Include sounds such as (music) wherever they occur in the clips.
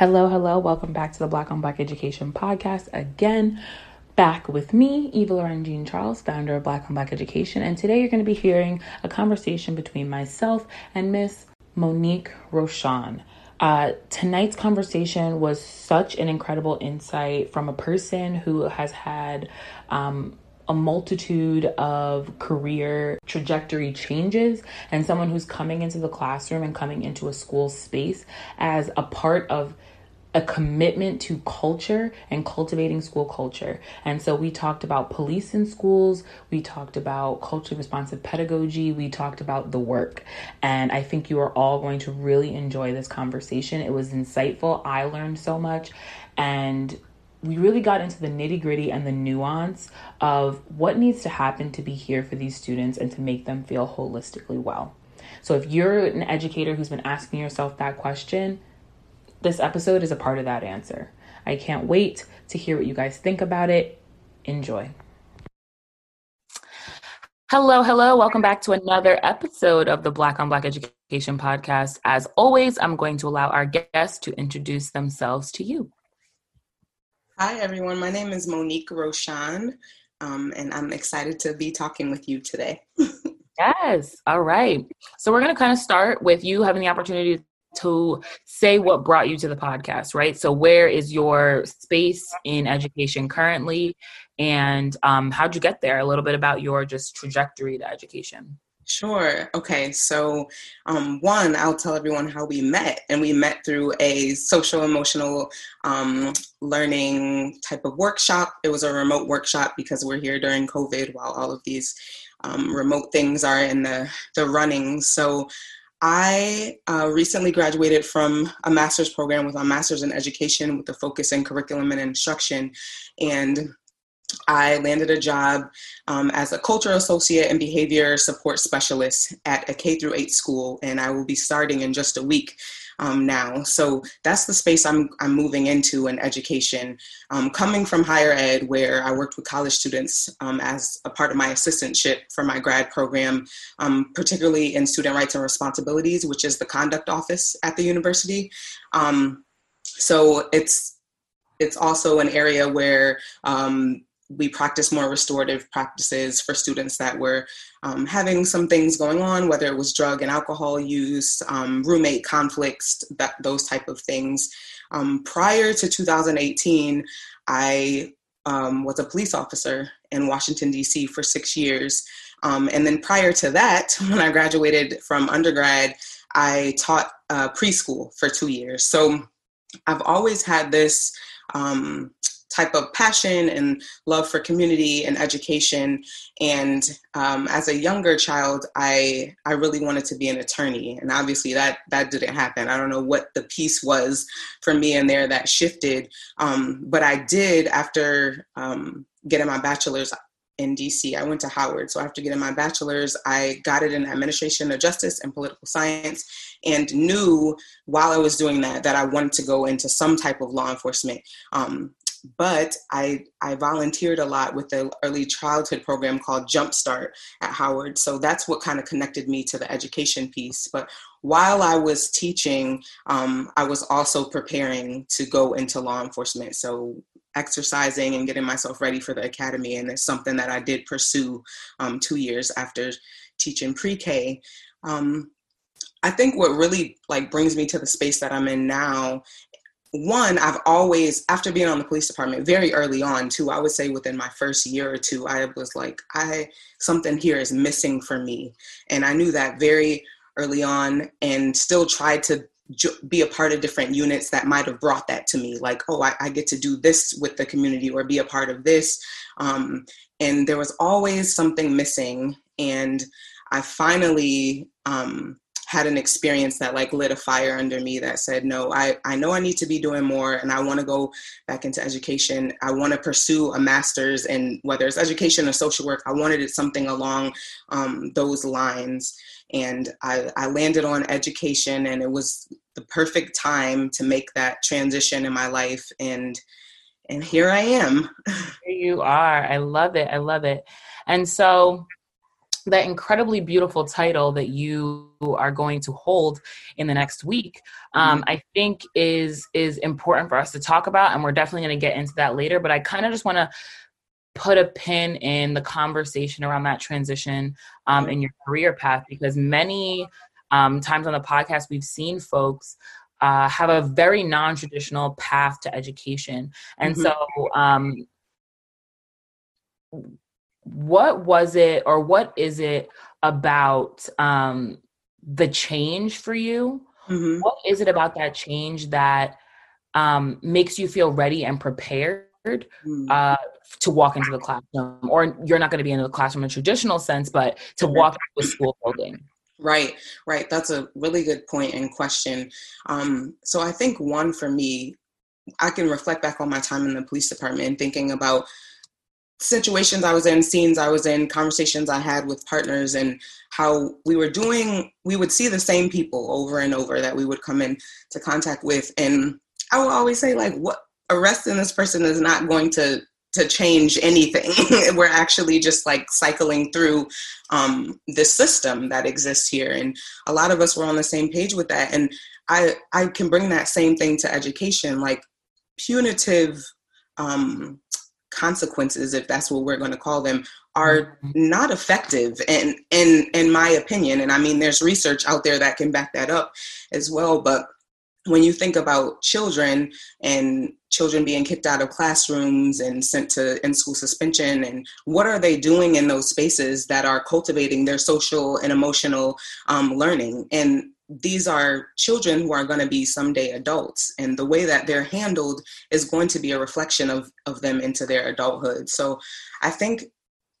Hello, hello. Welcome back to the Black on Black Education podcast. Again, back with me, Eva Lauren Jean Charles, founder of Black on Black Education. And today you're going to be hearing a conversation between myself and Miss Monique Roshan. Uh, tonight's conversation was such an incredible insight from a person who has had um, a multitude of career trajectory changes and someone who's coming into the classroom and coming into a school space as a part of a commitment to culture and cultivating school culture. And so we talked about police in schools, we talked about culturally responsive pedagogy, we talked about the work. And I think you are all going to really enjoy this conversation. It was insightful. I learned so much. And we really got into the nitty gritty and the nuance of what needs to happen to be here for these students and to make them feel holistically well. So, if you're an educator who's been asking yourself that question, this episode is a part of that answer. I can't wait to hear what you guys think about it. Enjoy. Hello, hello. Welcome back to another episode of the Black on Black Education podcast. As always, I'm going to allow our guests to introduce themselves to you. Hi, everyone. My name is Monique Roshan, um, and I'm excited to be talking with you today. (laughs) yes. All right. So, we're going to kind of start with you having the opportunity to say what brought you to the podcast, right? So, where is your space in education currently? And um, how'd you get there? A little bit about your just trajectory to education. Sure. Okay. So, um, one, I'll tell everyone how we met, and we met through a social emotional um, learning type of workshop. It was a remote workshop because we're here during COVID while all of these um, remote things are in the, the running. So, I uh, recently graduated from a master's program with a master's in education with a focus in curriculum and instruction. And I landed a job um, as a cultural associate and behavior support specialist at a K through 8 school, and I will be starting in just a week um, now. So that's the space I'm, I'm moving into in education. Um, coming from higher ed, where I worked with college students um, as a part of my assistantship for my grad program, um, particularly in student rights and responsibilities, which is the conduct office at the university. Um, so it's it's also an area where um, we practice more restorative practices for students that were um, having some things going on, whether it was drug and alcohol use, um, roommate conflicts, that those type of things. Um, prior to 2018, I um, was a police officer in Washington D.C. for six years, um, and then prior to that, (laughs) when I graduated from undergrad, I taught uh, preschool for two years. So I've always had this um, type of passion and love for community and education. And um, as a younger child, I I really wanted to be an attorney, and obviously that that didn't happen. I don't know what the piece was for me in there that shifted, um, but I did after um, getting my bachelor's in DC. I went to Howard. So after getting my bachelor's, I got it in administration of justice and political science and knew while I was doing that that I wanted to go into some type of law enforcement. Um, but I, I volunteered a lot with the early childhood program called Jumpstart at Howard. So that's what kind of connected me to the education piece. But while I was teaching, um, I was also preparing to go into law enforcement. So exercising and getting myself ready for the academy. And it's something that I did pursue um, two years after teaching pre-K. Um, I think what really like brings me to the space that I'm in now one, I've always, after being on the police department very early on, too, I would say within my first year or two, I was like, I, something here is missing for me. And I knew that very early on and still tried to be a part of different units that might have brought that to me. Like oh I, I, get to do this with the community or be a part of this. Um, and there was always something missing. And i finally um, had an experience that like lit a fire under me that said no i, I know i need to be doing more and i want to go back into education. I want to pursue a master's in whether it's education or social work i wanted it something along um, those lines. And I, I landed on education and it was the perfect time to make that transition in my life and and here i am. Here you are. I love it. I love it. And so that incredibly beautiful title that you are going to hold in the next week um, mm-hmm. i think is is important for us to talk about and we're definitely going to get into that later but i kind of just want to put a pin in the conversation around that transition um, in your career path because many um, times on the podcast we've seen folks uh, have a very non-traditional path to education and mm-hmm. so um, what was it or what is it about um, the change for you? Mm-hmm. what is it about that change that um, makes you feel ready and prepared mm. uh, to walk into the classroom? Or you're not going to be in the classroom in a traditional sense but to walk into a school building. Right right. That's a really good point and question. Um, so i think one for me i can reflect back on my time in the police department and thinking about situations I was in, scenes I was in, conversations I had with partners, and how we were doing, we would see the same people over and over that we would come in to contact with. And I would always say, like, what arresting this person is not going to to change anything. (laughs) We're actually just like cycling through um, this system that exists here, and a lot of us were on the same page with that. And I I can bring that same thing to education, like punitive um, consequences, if that's what we're going to call them, are mm-hmm. not effective and in in my opinion. And i mean there's research out there that can back that up as well. But when you think about children and children being kicked out of classrooms and sent to in school suspension and what are they doing in those spaces that are cultivating their social and emotional um, learning? And these are children who are going to be someday adults and the way that they're handled is going to be a reflection of, of them into their adulthood so i think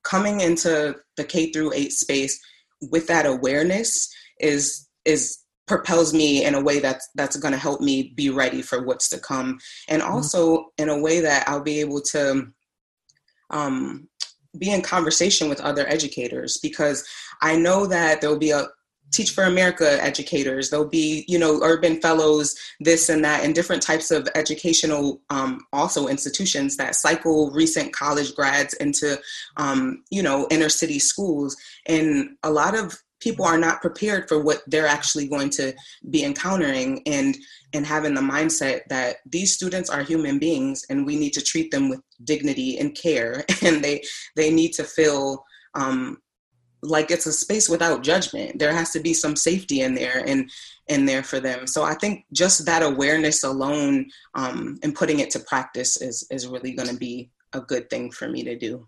coming into the k through 8 space with that awareness is is propels me in a way that's that's going to help me be ready for what's to come and mm-hmm. also mm-hmm. in a way that i'll be able to um, be in conversation with other educators because i know that there'll be a teach for america educators. There'll be you know urban fellows this and that and different types of educational um, also institutions that cycle recent college grads into um, you know inner city schools. And a lot of people are not prepared for what they're actually going to be encountering and and having the mindset that these students are human beings and we need to treat them with dignity and care. (laughs) And they they need to feel um, like it's a space without judgment there has to be some safety in there and in there for them so i think just that awareness alone um, and putting it to practice is is really going to be a good thing for me to do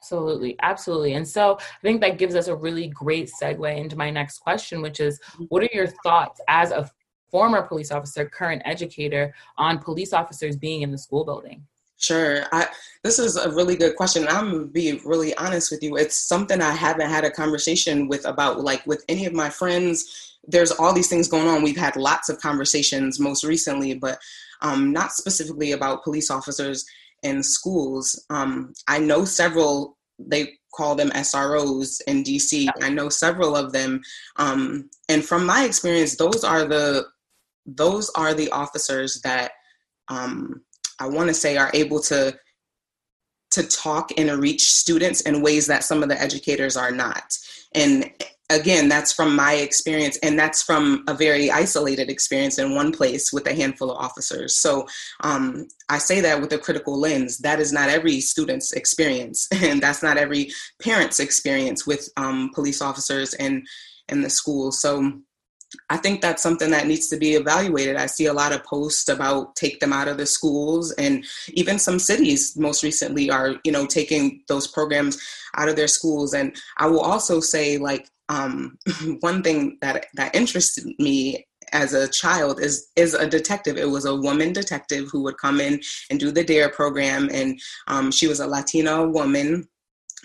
Absolutely, absolutely. And so I think that gives us a really great segue into my next question, which is mm-hmm. what are your thoughts as a former police officer, current educator, on police officers being in the school building? Sure. I, this is a really good question. I'm gonna be really honest with you. It's something I haven't had a conversation with about like with any of my friends. There's all these things going on. We've had lots of conversations most recently, but um, not specifically about police officers in schools. Um, I know several, they call them SROs in DC. I know several of them. Um, and from my experience, those are the those are the officers that um, I want to say are able to to talk and reach students in ways that some of the educators are not. And again, that's from my experience, and that's from a very isolated experience in one place with a handful of officers. So um, I say that with a critical lens. That is not every student's experience, (laughs) and that's not every parent's experience with um, police officers and in the school. So I think that's something that needs to be evaluated. I see a lot of posts about take them out of the schools, and even some cities most recently are, you know, taking those programs out of their schools. And I will also say, like, um, (laughs) one thing that that interested me as a child is is a detective. It was a woman detective who would come in and do the DARE program, and um, she was a Latina woman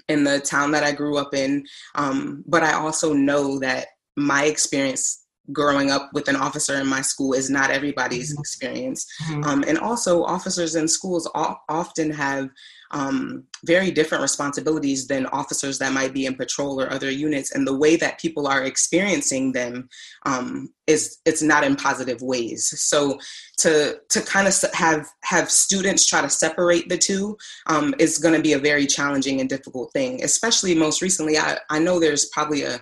in the town that I grew up in. Um, but I also know that my experience growing up with an officer in my school is not everybody's mm-hmm. experience. Mm-hmm. Um, and also, officers in schools often have um, very different responsibilities than officers that might be in patrol or other units. And the way that people are experiencing them um, is it's not in positive ways. So to to kind of have have students try to separate the two um, is going to be a very challenging and difficult thing. Especially most recently, I, I know there's probably a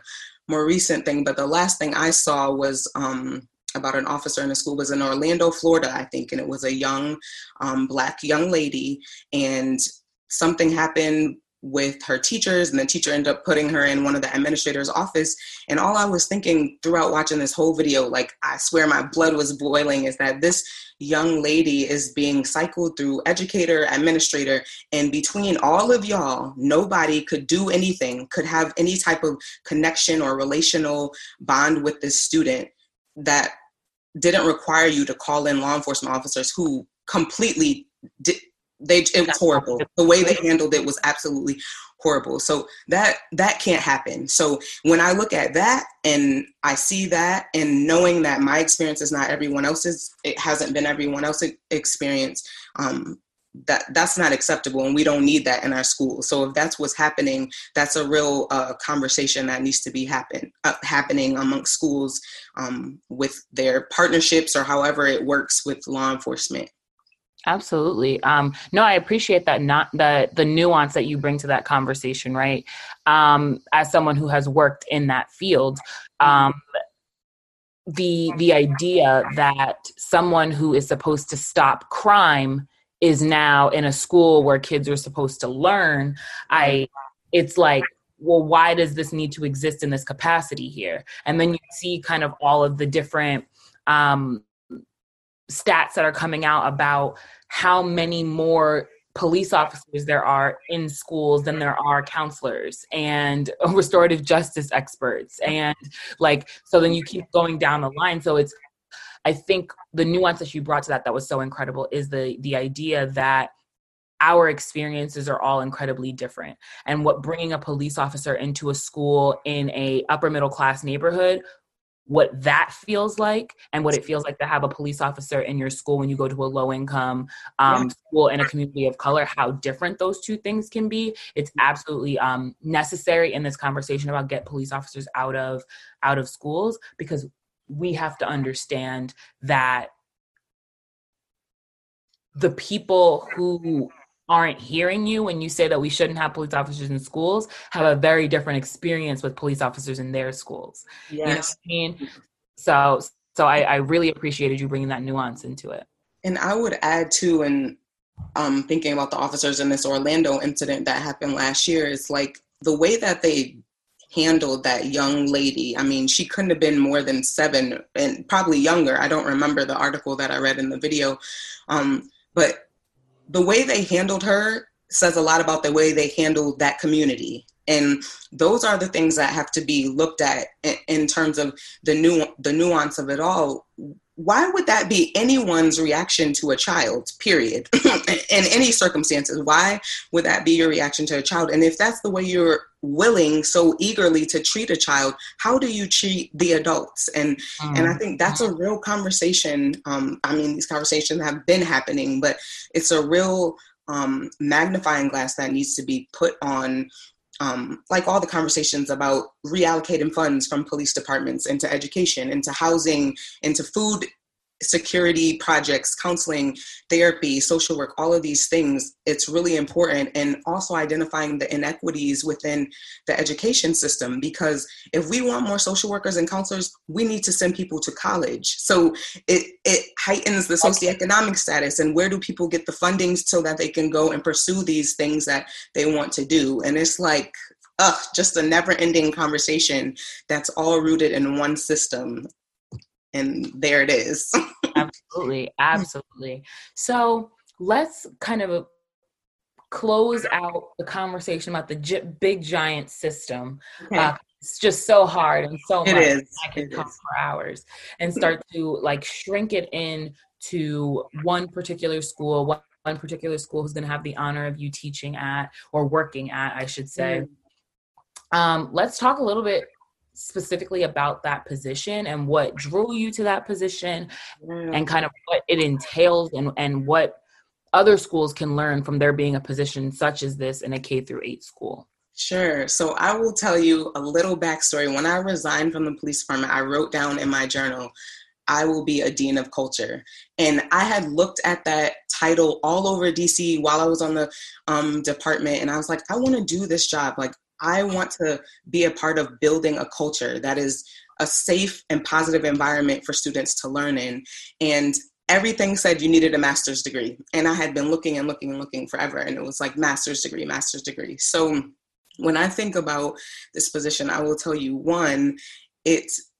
more recent thing, but the last thing I saw was um, about an officer in a school was in Orlando, Florida, I think, and it was a young um, black young lady, and something happened with her teachers and the teacher ended up putting her in one of the administrator's office. And all i was thinking throughout watching this whole video like i swear my blood was boiling is that this young lady is being cycled through educator administrator and between all of y'all nobody could do anything could have any type of connection or relational bond with this student that didn't require you to call in law enforcement officers who completely did they it was horrible. the way they handled it was absolutely horrible. So that that can't happen. So when i look at that and i see that and knowing that my experience is not everyone else's it hasn't been everyone else's experience um, that that's not acceptable and we don't need that in our schools so if that's what's happening that's a real uh, conversation that needs to be happen uh, happening amongst schools um, with their partnerships or however it works with law enforcement Absolutely. Um, no, I appreciate that not the the nuance that you bring to that conversation, right? Um, as someone who has worked in that field, um, the the idea that someone who is supposed to stop crime is now in a school where kids are supposed to learn, I it's like well why does this need to exist in this capacity here and then you see kind of all of the different um, stats that are coming out about how many more police officers there are in schools than there are counselors and (laughs) restorative justice experts. And like so then you keep going down the line. So it's i think the nuance that you brought to that that was so incredible is the the idea that our experiences are all incredibly different. And what bringing a police officer into a school in a upper middle class neighborhood what that feels like and what it feels like to have a police officer in your school when you go to a low income um, yeah. school in a community of color how different those two things can be. It's absolutely um, necessary in this conversation about get police officers out of out of schools because we have to understand that the people who aren't hearing you when you say that we shouldn't have police officers in schools have a very different experience with police officers in their schools. Yes. You know I mean? So so I, I really appreciated you bringing that nuance into it. And I would add too, and um, thinking about the officers in this Orlando incident that happened last year, is like the way that they handled that young lady. I mean, she couldn't have been more than seven and probably younger. I don't remember the article that I read in the video. Um, but the way they handled her says a lot about the way they handled that community. And those are the things that have to be looked at in, in terms of the new the nuance of it all why would that be anyone's reaction to a child period? (laughs) In any circumstances why would that be your reaction to a child? And if that's the way you're willing so eagerly to treat a child how do you treat the adults? And mm. and i think that's a real conversation um, i mean these conversations have been happening but it's a real um, magnifying glass that needs to be put on um, like all the conversations about reallocating funds from police departments into education, into housing, into food security projects, counseling, therapy, social work, all of these things, it's really important. And also identifying the inequities within the education system. Because if we want more social workers and counselors, we need to send people to college. So it, it heightens the socioeconomic status. And where do people get the funding so that they can go and pursue these things that they want to do? And it's like, ugh, just a never ending conversation that's all rooted in one system and there it is. (laughs) absolutely, absolutely. So let's kind of close out the conversation about the j- big giant system. Okay. Uh, it's just so hard and so it much. Is. I can talk for hours and start to like shrink it in to one particular school, one, one particular school who's going to have the honor of you teaching at or working at, I should say. Mm. Um, let's talk a little bit specifically about that position and what drew you to that position yeah. and kind of what it entails and, and what other schools can learn from there being a position such as this in a K through 8 school? Sure. So I will tell you a little backstory. When I resigned from the police department, I wrote down in my journal, I will be a dean of culture. And I had looked at that title all over DC while I was on the um, department, and I was like, I want to do this job. Like, I want to be a part of building a culture that is a safe and positive environment for students to learn in. And everything said you needed a master's degree. And I had been looking and looking and looking forever, and it was like master's degree, master's degree. So when I think about this position, I will tell you one, it's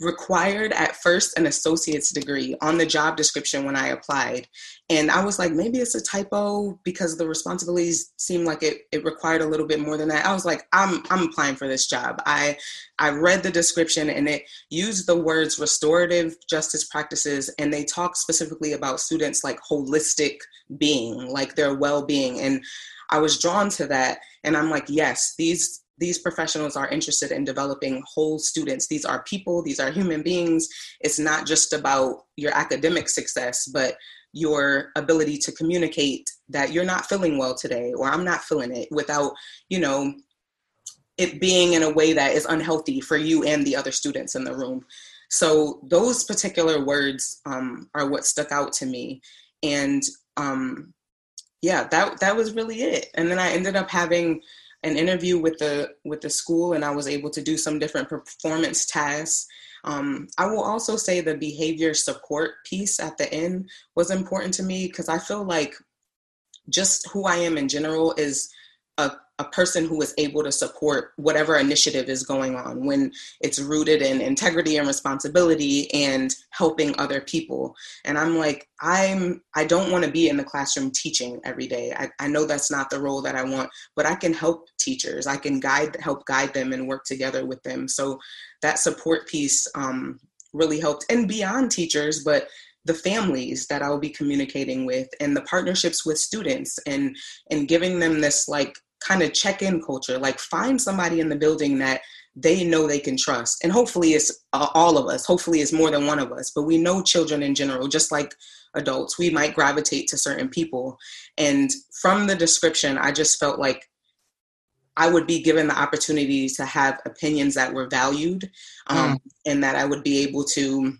required at first an associate's degree on the job description when I applied. And I was like, maybe it's a typo because the responsibilities seemed like it, it required a little bit more than that. I was like, I'm I'm applying for this job. I I read the description and it used the words restorative justice practices and they talk specifically about students like holistic being, like their well-being. And I was drawn to that. And I'm like, yes, these these professionals are interested in developing whole students. These are people, these are human beings. It's not just about your academic success, but your ability to communicate that you're not feeling well today or I'm not feeling it without, you know, it being in a way that is unhealthy for you and the other students in the room. So those particular words um, are what stuck out to me. And um, yeah, that that was really it. And then I ended up having an interview with the with the school and I was able to do some different performance tasks. Um, I will also say the behavior support piece at the end was important to me because I feel like just who I am in general is a a person who is able to support whatever initiative is going on when it's rooted in integrity and responsibility and helping other people. And i'm like i'm i don't want to be in the classroom teaching every day. I, I know that's not the role that i want but i can help teachers. I can guide help guide them and work together with them. So that support piece um, really helped. And beyond teachers but the families that I'll be communicating with and the partnerships with students and and giving them this like kind of check in culture. Like find somebody in the building that they know they can trust. And hopefully it's uh, all of us. Hopefully it's more than one of us. But we know children in general, just like adults, we might gravitate to certain people. And from the description, I just felt like I would be given the opportunity to have opinions that were valued um, mm. and that I would be able to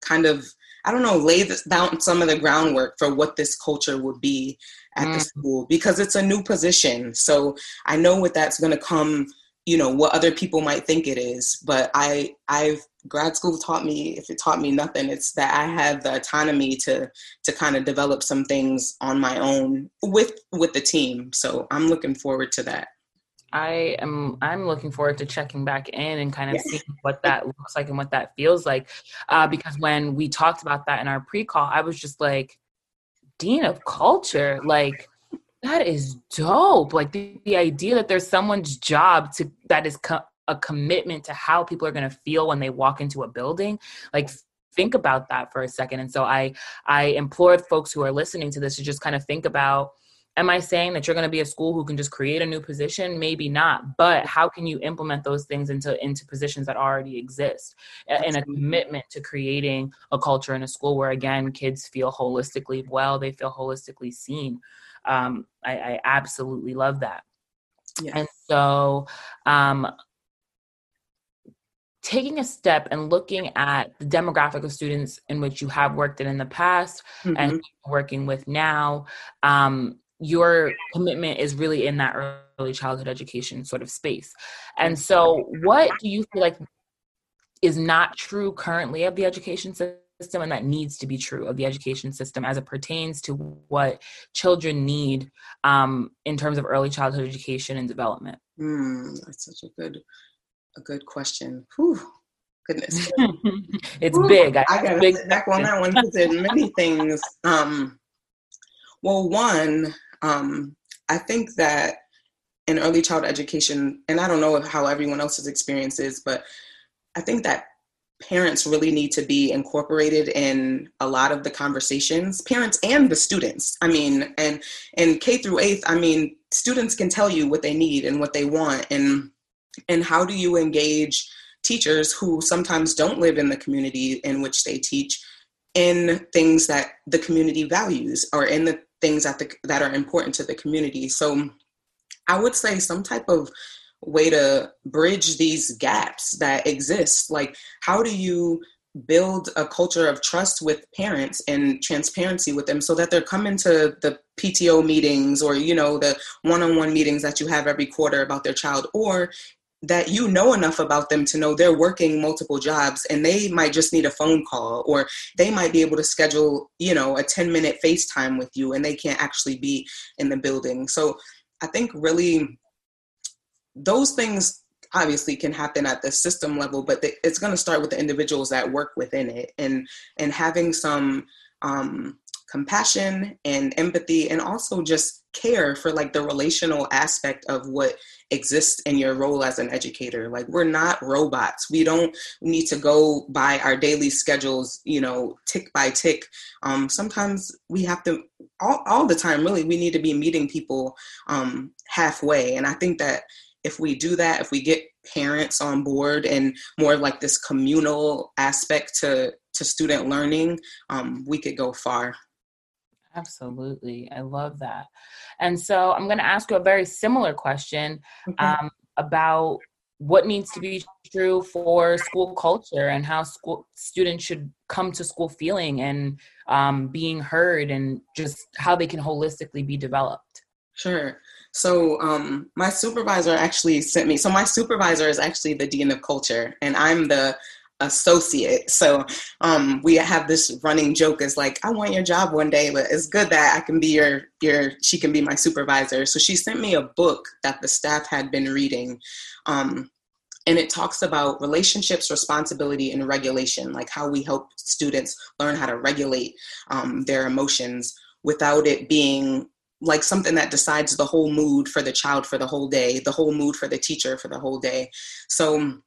kind of I don't know, lay this, down some of the groundwork for what this culture would be at mm. the school because it's a new position. So I know what that's going to come, you know, what other people might think it is. But I, I've grad school taught me, if it taught me nothing, it's that I have the autonomy to to kind of develop some things on my own with with the team. So I'm looking forward to that. I am I'm looking forward to checking back in and kind of yes. seeing what that looks like and what that feels like. Uh, because when we talked about that in our pre-call, I was just like, Dean of Culture, like that is dope. Like the, the idea that there's someone's job to that is co- a commitment to how people are going to feel when they walk into a building. Like think about that for a second. And so I I implore folks who are listening to this to just kind of think about am i saying that you're going to be a school who can just create a new position? Maybe not but how can you implement those things into into positions that already exist? And a commitment to creating a culture in a school where again kids feel holistically well they feel holistically seen. Um, I, I, absolutely love that. Yes. and so um, taking a step and looking at the demographic of students in which you have worked in in the past mm-hmm. and working with now um, your commitment is really in that early childhood education sort of space. And so, what do you feel like is not true currently of the education system and that needs to be true of the education system as it pertains to what children need um, in terms of early childhood education and development? Mm, that's such a good, a good question. Whew goodness. (laughs) it's Ooh, big. I, I gotta big sit back on that one because there's many things. Um, well, one, um, I think that in early child education, and I don't know how everyone else's experience is, but I think that parents really need to be incorporated in a lot of the conversations parents and the students. I mean and and k through eighth i mean students can tell you what they need and what they want and and how do you engage teachers who sometimes don't live in the community in which they teach in things that the community values or in the things that the, that are important to the community. So i would say some type of way to bridge these gaps that exist like how do you build a culture of trust with parents and transparency with them so that they're coming to the PTO meetings or you know the one-on-one meetings that you have every quarter about their child? Or that you know enough about them to know they're working multiple jobs and they might just need a phone call or they might be able to schedule you know a 10 minute FaceTime with you and they can't actually be in the building. So I think really those things obviously can happen at the system level but it's going to start with the individuals that work within it and and having some um, compassion and empathy and also just care for like the relational aspect of what exists in your role as an educator. Like we're not robots. We don't need to go by our daily schedules you know tick by tick. Um, sometimes we have to all, all the time really we need to be meeting people um, halfway. And i think that if we do that, if we get parents on board and more like this communal aspect to to student learning, um, we could go far. Absolutely, I love that. And so I'm going to ask you a very similar question okay. um, about what needs to be true for school culture and how school students should come to school feeling and um, being heard and just how they can holistically be developed. Sure. So um, my supervisor actually sent me. So my supervisor is actually the dean of culture, and I'm the associate. So um, we have this running joke is like, I want your job one day, but it's good that I can be your your. She can be my supervisor. So she sent me a book that the staff had been reading. Um, and it talks about relationships, responsibility, and regulation, like how we help students learn how to regulate um, their emotions without it being like something that decides the whole mood for the child for the whole day, the whole mood for the teacher for the whole day. So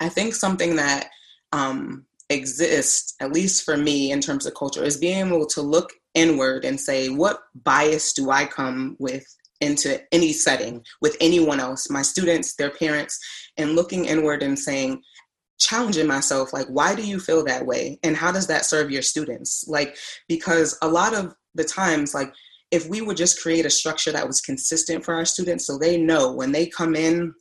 I think something that um, exists, at least for me in terms of culture, is being able to look inward and say, what bias do I come with into any setting with anyone else, my students, their parents, and looking inward and saying, challenging myself like why do you feel that way? And how does that serve your students? Like because a lot of the times like if we would just create a structure that was consistent for our students so they know when they come in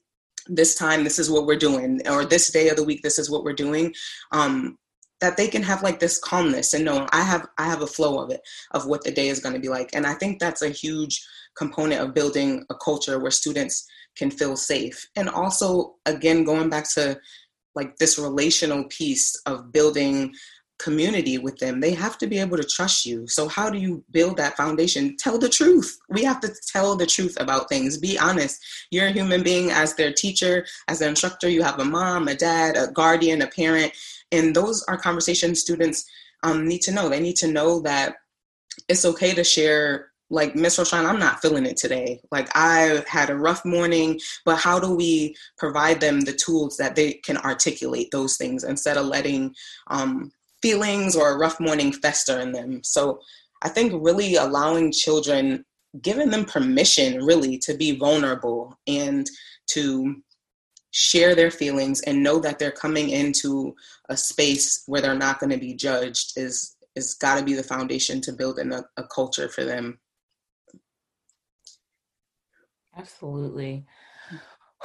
this time this is what we're doing or this day of the week this is what we're doing um, that they can have like this calmness and know i have i have a flow of it of what the day is going to be like. And i think that's a huge component of building a culture where students can feel safe. And also again going back to like this relational piece of building community with them they have to be able to trust you. So how do you build that foundation? Tell the truth. We have to tell the truth about things. Be honest. You're a human being as their teacher as an instructor. You have a mom a dad a guardian a parent. And those are conversations students um, need to know. They need to know that it's okay to share like Miss Roshan, I'm not feeling it today. Like I had a rough morning, but how do we provide them the tools that they can articulate those things instead of letting um, feelings or a rough morning fester in them. So I think really allowing children, giving them permission really to be vulnerable and to share their feelings and know that they're coming into a space where they're not going to be judged is is got to be the foundation to building a, a culture for them. Absolutely.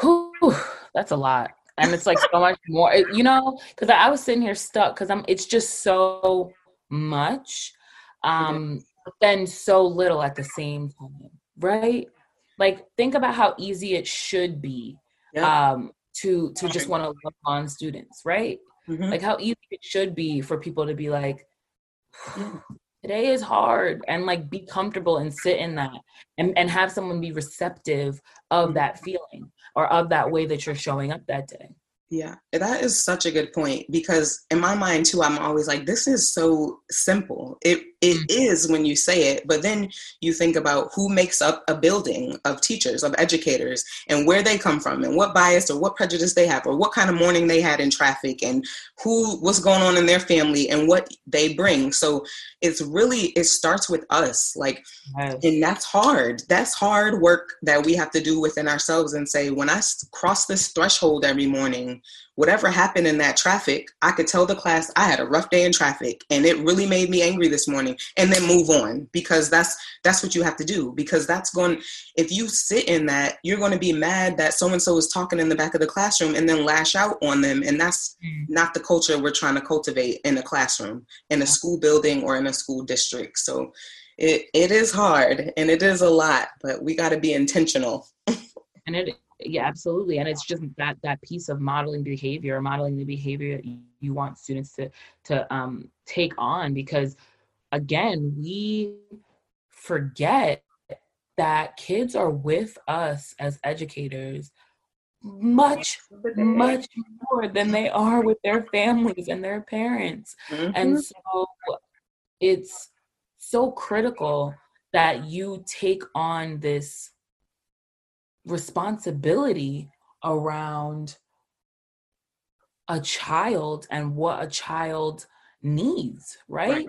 Whew, that's a lot and it's like so much more you know because I, was sitting here stuck because i'm it's just so much um but then so little at the same time right? Like think about how easy it should be um to to just want to love on students right? Mm-hmm. like how easy it should be for people to be like (sighs) today is hard and like be comfortable and sit in that and, and have someone be receptive of mm-hmm. that feeling or of that way that you're showing up that day. Yeah, that is such a good point because in my mind too, I'm always like, this is so simple. It it mm. is when you say it, but then you think about who makes up a building of teachers, of educators, and where they come from, and what bias or what prejudice they have, or what kind of morning they had in traffic, and who what's going on in their family, and what they bring. So it's really it starts with us, like, yes. and that's hard. That's hard work that we have to do within ourselves, and say when I cross this threshold every morning whatever happened in that traffic, I could tell the class I had a rough day in traffic and it really made me angry this morning and then move on because that's that's what you have to do because that's going if you sit in that, you're going to be mad that so and so is talking in the back of the classroom and then lash out on them and that's mm. not the culture we're trying to cultivate in a classroom, in a school building or in a school district. So it it is hard and it is a lot, but we got to be intentional. and it yeah absolutely and it's just that that piece of modeling behavior modeling the behavior that you, want students to to um, take on because again we forget that kids are with us as educators much much more than they are with their families and their parents mm-hmm. and so it's so critical that you take on this responsibility around a child and what a child needs, right?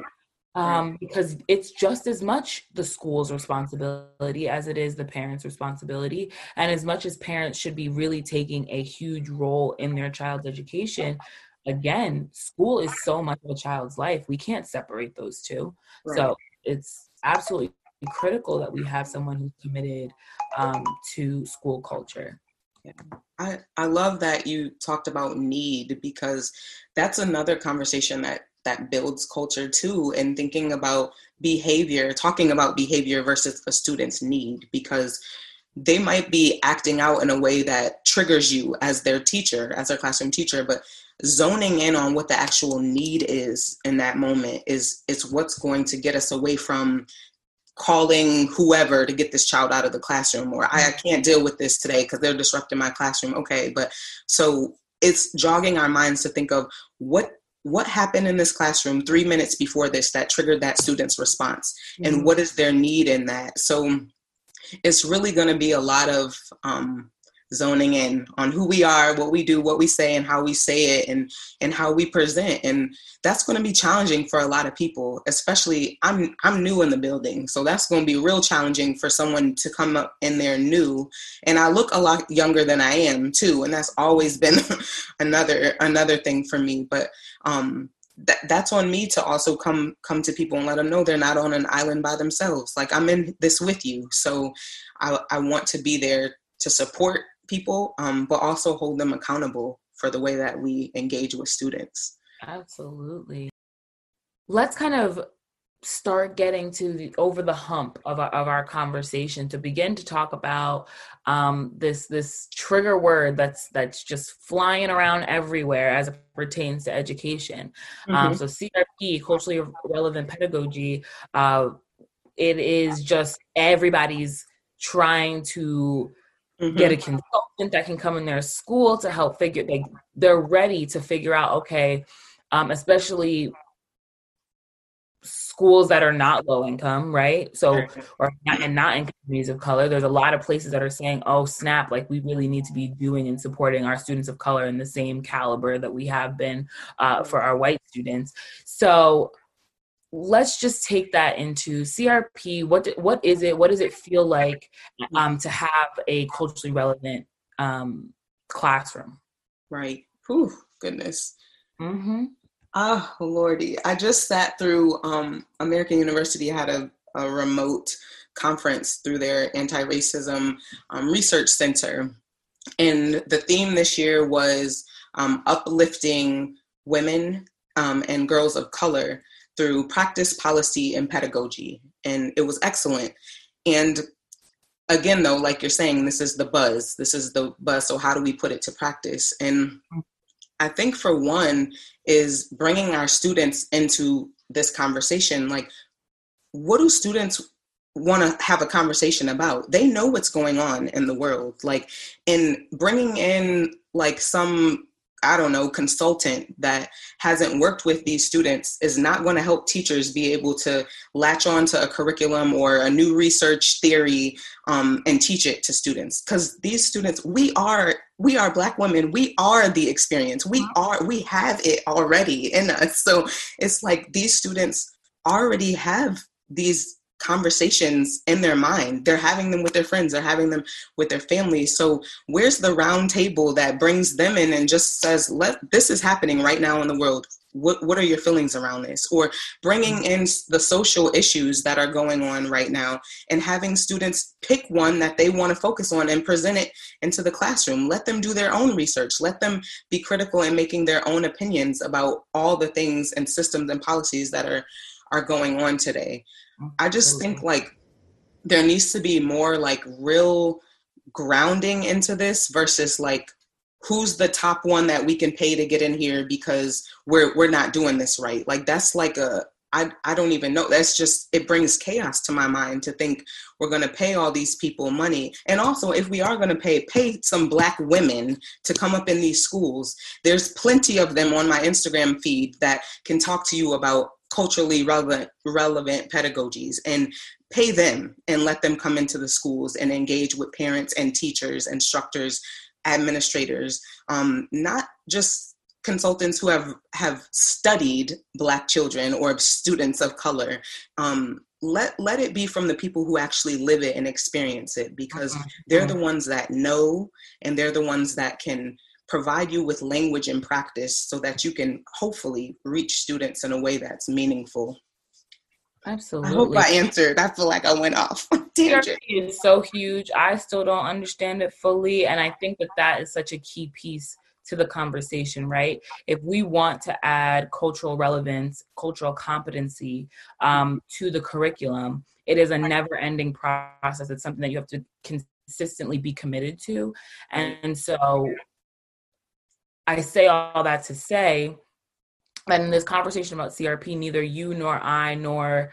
Um, because it's just as much the school's responsibility as it is the parents' responsibility. And as much as parents should be really taking a huge role in their child's education, again, school is so much of a child's life. We can't separate those two. Right. So it's absolutely critical that we have someone who's committed um, to school culture. Yeah. I, I love that you talked about need because that's another conversation that that builds culture too and thinking about behavior talking about behavior versus a student's need because they might be acting out in a way that triggers you as their teacher as their classroom teacher but zoning in on what the actual need is in that moment is is what's going to get us away from calling whoever to get this child out of the classroom or I, I can't deal with this today because they're disrupting my classroom okay but so it's jogging our minds to think of what what happened in this classroom three minutes before this that triggered that student's response mm-hmm. and what is their need in that so it's really going to be a lot of um, zoning in on who we are, what we do, what we say, and how we say it, and and how we present. And that's going to be challenging for a lot of people. Especially, I'm I'm new in the building, so that's going to be real challenging for someone to come up in there new. And I look a lot younger than I am too, and that's always (laughs) been another another thing for me. But um, that, that's on me to also come come to people and let them know they're not on an island by themselves like i'm in this with you so i, I want to be there to support people, um, but also hold them accountable for the way that we engage with students. Absolutely. Let's kind of start getting to the over the hump of our, of our conversation to begin to talk about um, this this trigger word that's that's just flying around everywhere as it pertains to education. Um, mm-hmm. Um, so CRP, culturally relevant pedagogy, uh, it is just everybody's trying to mm-hmm. get a consultant that can come in their school to help figure they they're ready to figure out okay um, especially schools that are not low income right? So or not, and not in communities of color there's a lot of places that are saying oh snap like we really need to be doing and supporting our students of color in the same caliber that we have been uh, for our white students. So let's just take that into CRP. What what is it? What does it feel like mm-hmm. um, to have a culturally relevant um, classroom? Right. Whew, goodness. Mm-hmm. Ah, oh, lordy! I just sat through um, American University had a, a remote conference through their anti-racism um, research center, and the theme this year was um, uplifting women um, and girls of color through practice, policy, and pedagogy. And it was excellent. And again, though, like you're saying, this is the buzz. This is the buzz. So, how do we put it to practice? And I think for one, is bringing our students into this conversation. Like, what do students want to have a conversation about? They know what's going on in the world. Like, in bringing in like some I don't know, consultant that hasn't worked with these students is not going to help teachers be able to latch on to a curriculum or a new research theory um, and teach it to students. Because these students, we are we are black women. We are the experience. We are we have it already in us. So it's like these students already have these conversations in their mind. They're having them with their friends, they're having them with their families. So where's the round table that brings them in and just says, "Let this is happening right now in the world. What what are your feelings around this?" Or bringing in the social issues that are going on right now and having students pick one that they want to focus on and present it into the classroom. Let them do their own research. Let them be critical in making their own opinions about all the things and systems and policies that are are going on today. I just think like there needs to be more like real grounding into this versus like who's the top one that we can pay to get in here because we're we're not doing this right. Like that's like a I, I don't even know. That's just, it brings chaos to my mind to think we're going to pay all these people money. And also, if we are going to pay, pay some black women to come up in these schools. There's plenty of them on my Instagram feed that can talk to you about culturally relevant relevant pedagogies and pay them and let them come into the schools and engage with parents and teachers instructors administrators um, not just consultants who have have studied black children or students of color um, let let it be from the people who actually live it and experience it because mm-hmm. they're the ones that know and they're the ones that can provide you with language and practice so that you can hopefully reach students in a way that's meaningful. Absolutely. I hope I answered. I feel like I went off. (laughs) Tangent is so huge. I still don't understand it fully. And I think that that is such a key piece to the conversation, right? If we want to add cultural relevance, cultural competency um, to the curriculum, it is a never ending process. It's something that you have to consistently be committed to. And so I say all that to say that in this conversation about CRP, neither you nor I nor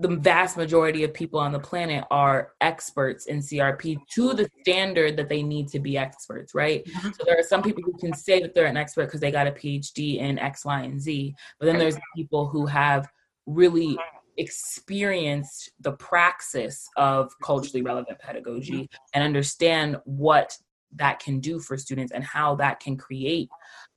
the vast majority of people on the planet are experts in CRP to the standard that they need to be experts, right? Mm-hmm. So there are some people who can say that they're an expert because they got a PhD in X, Y, and Z, but then there's people who have really experienced the praxis of culturally relevant pedagogy and understand what that can do for students and how that can create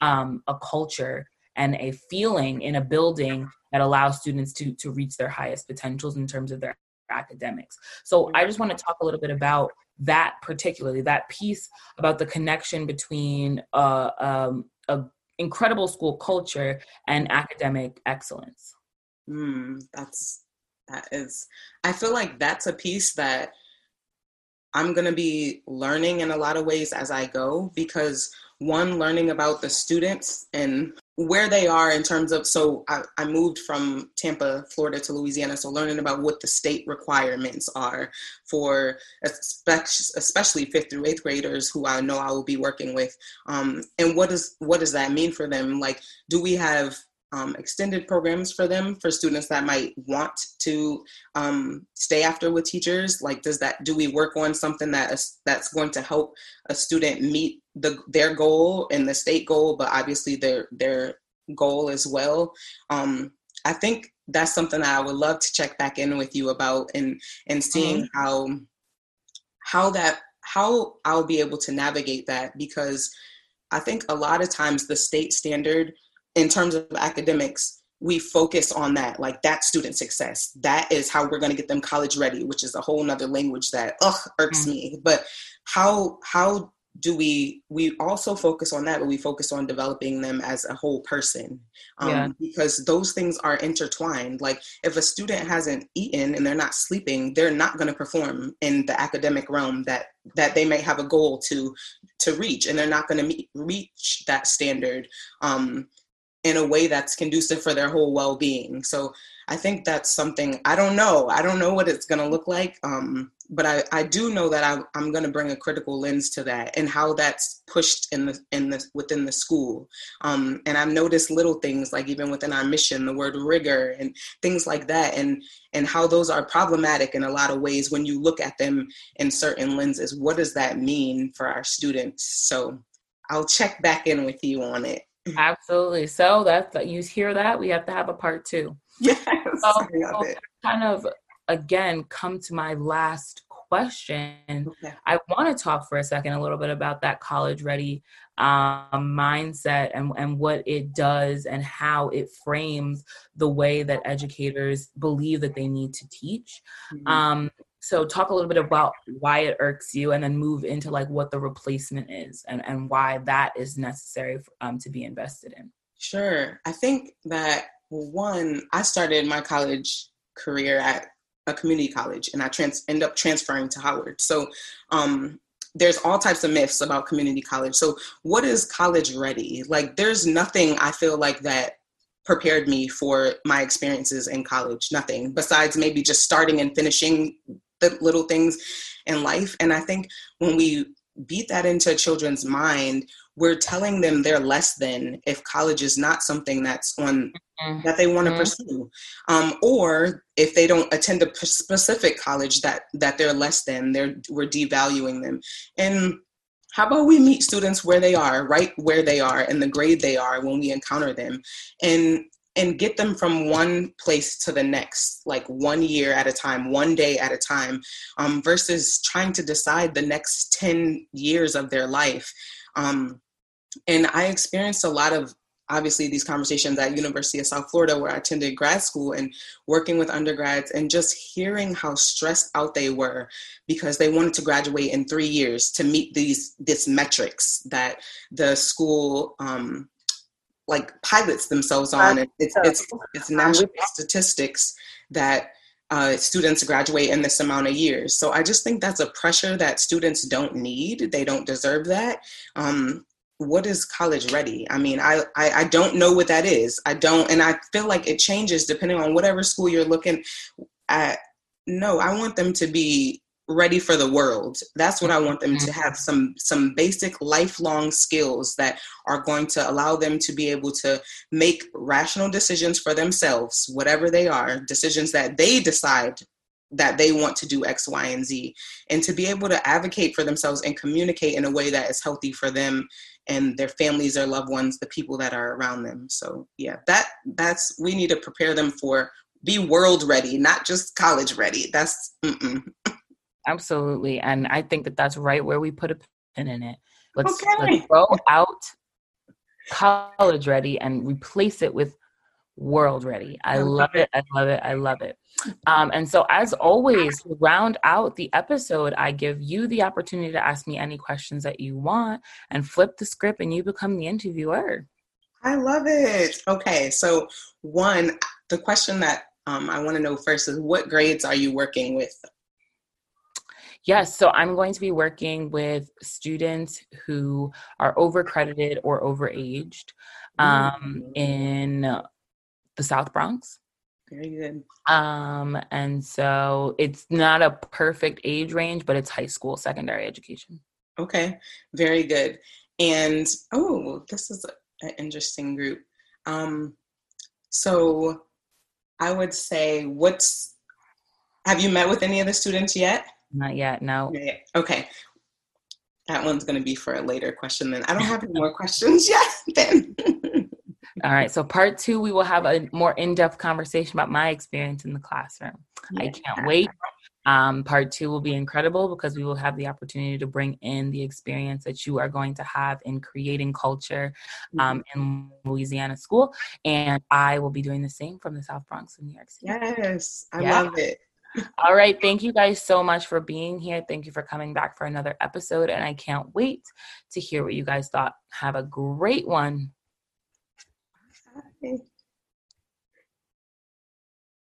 um, a culture and a feeling in a building that allows students to to reach their highest potentials in terms of their academics. So I just want to talk a little bit about that particularly that piece about the connection between uh, um, a incredible school culture and academic excellence. Mm, that's that is. I feel like that's a piece that I'm going to be learning in a lot of ways as I go because one, learning about the students and where they are in terms of, so I, I, moved from Tampa, Florida to Louisiana, so learning about what the state requirements are for especially fifth through eighth graders who I know I will be working with. Um, and what does, what does that mean for them? Like, do we have um, extended programs for them for students that might want to um, stay after with teachers like does that do we work on something that is, that's going to help a student meet the their goal and the state goal but obviously their their goal as well um, i think that's something that i would love to check back in with you about and and seeing mm-hmm. how how that how i'll be able to navigate that because i think a lot of times the state standard in terms of academics, we focus on that, like that student success. That is how we're going to get them college ready, which is a whole nother language that ugh irks mm-hmm. me. But how how do we we also focus on that but we focus on developing them as a whole person um, yeah. because those things are intertwined like if a student hasn't eaten and they're not sleeping they're not going to perform in the academic realm that that they may have a goal to to reach and they're not going to meet reach that standard um, in a way that's conducive for their whole well-being. So i think that's something i don't know i don't know what it's going to look like um, but I, I do know that I, i'm going to bring a critical lens to that and how that's pushed in the in the within the school. Um, and i've noticed little things like even within our mission the word rigor and things like that and and how those are problematic in a lot of ways when you look at them in certain lenses. What does that mean for our students? So I'll check back in with you on it. Absolutely. So that's that you hear that we have to have a part two. (laughs) Yes, so, so kind of again come to my last question. Okay. I want to talk for a second a little bit about that college ready um, mindset and, and what it does and how it frames the way that educators believe that they need to teach. Mm-hmm. Um, so talk a little bit about why it irks you and then move into like what the replacement is and, and why that is necessary for, um, to be invested in. Sure. I think that one, I started my college career at a community college and I trans- end up transferring to Howard. So um, there's all types of myths about community college. So what is college ready? Like there's nothing I feel like that prepared me for my experiences in college. Nothing besides maybe just starting and finishing the little things in life. And I think when we beat that into children's mind, we're telling them they're less than if college is not something that's on mm-hmm. that they want to mm-hmm. pursue um, or if they don't attend a specific college that that they're less than they're we're devaluing them and how about we meet students where they are right where they are and the grade they are when we encounter them and and get them from one place to the next, like one year at a time, one day at a time, um, versus trying to decide the next 10 years of their life. Um, and I experienced a lot of obviously these conversations at University of South Florida where I attended grad school and working with undergrads and just hearing how stressed out they were because they wanted to graduate in three years to meet these this metrics that the school um, like pilots themselves on and it's it's it's national statistics that uh, students graduate in this amount of years. So I just think that's a pressure that students don't need. They don't deserve that. Um, what is college ready? I mean, I, I, I don't know what that is. I don't, and I feel like it changes depending on whatever school you're looking at. No, I want them to be ready for the world. That's what I want them to mm-hmm. have some some basic lifelong skills that are going to allow them to be able to make rational decisions for themselves, whatever they are, decisions that they decide that they want to do X, Y, and Z, and to be able to advocate for themselves and communicate in a way that is healthy for them and their families, their loved ones, the people that are around them. So yeah, that that's we need to prepare them for be world ready, not just college ready. That's mm-mm. (laughs) absolutely, and I think that that's right where we put a pin in it. Let's, okay. let's throw out college ready and replace it with world ready. I love it. I love it. I love it. Um, and so, as always, to round out the episode, I give you the opportunity to ask me any questions that you want and flip the script, and you become the interviewer. I love it. Okay. So, one, the question that um, I want to know first is what grades are you working with? Yes, so I'm going to be working with students who are overcredited or overaged um, mm-hmm. in the South Bronx. Very good. Um, and so it's not a perfect age range, but it's high school, secondary education. Okay, very good. And oh, this is an interesting group. Um, so I would say, what's have you met with any of the students yet? Not yet, no. Okay. That one's going to be for a later question then. I don't (laughs) have any more questions (laughs) yet then. All right. So part two, we will have a more in-depth conversation about my experience in the classroom. Yeah. I can't wait. Um, part two will be incredible because we will have the opportunity to bring in the experience that you are going to have in creating culture um, mm-hmm. in Louisiana school. And I will be doing the same from the South Bronx in New York City. Yes, I yeah. love it. All right. Thank you guys so much for being here. Thank you for coming back for another episode. And I can't wait to hear what you guys thought. Have a great one. Okay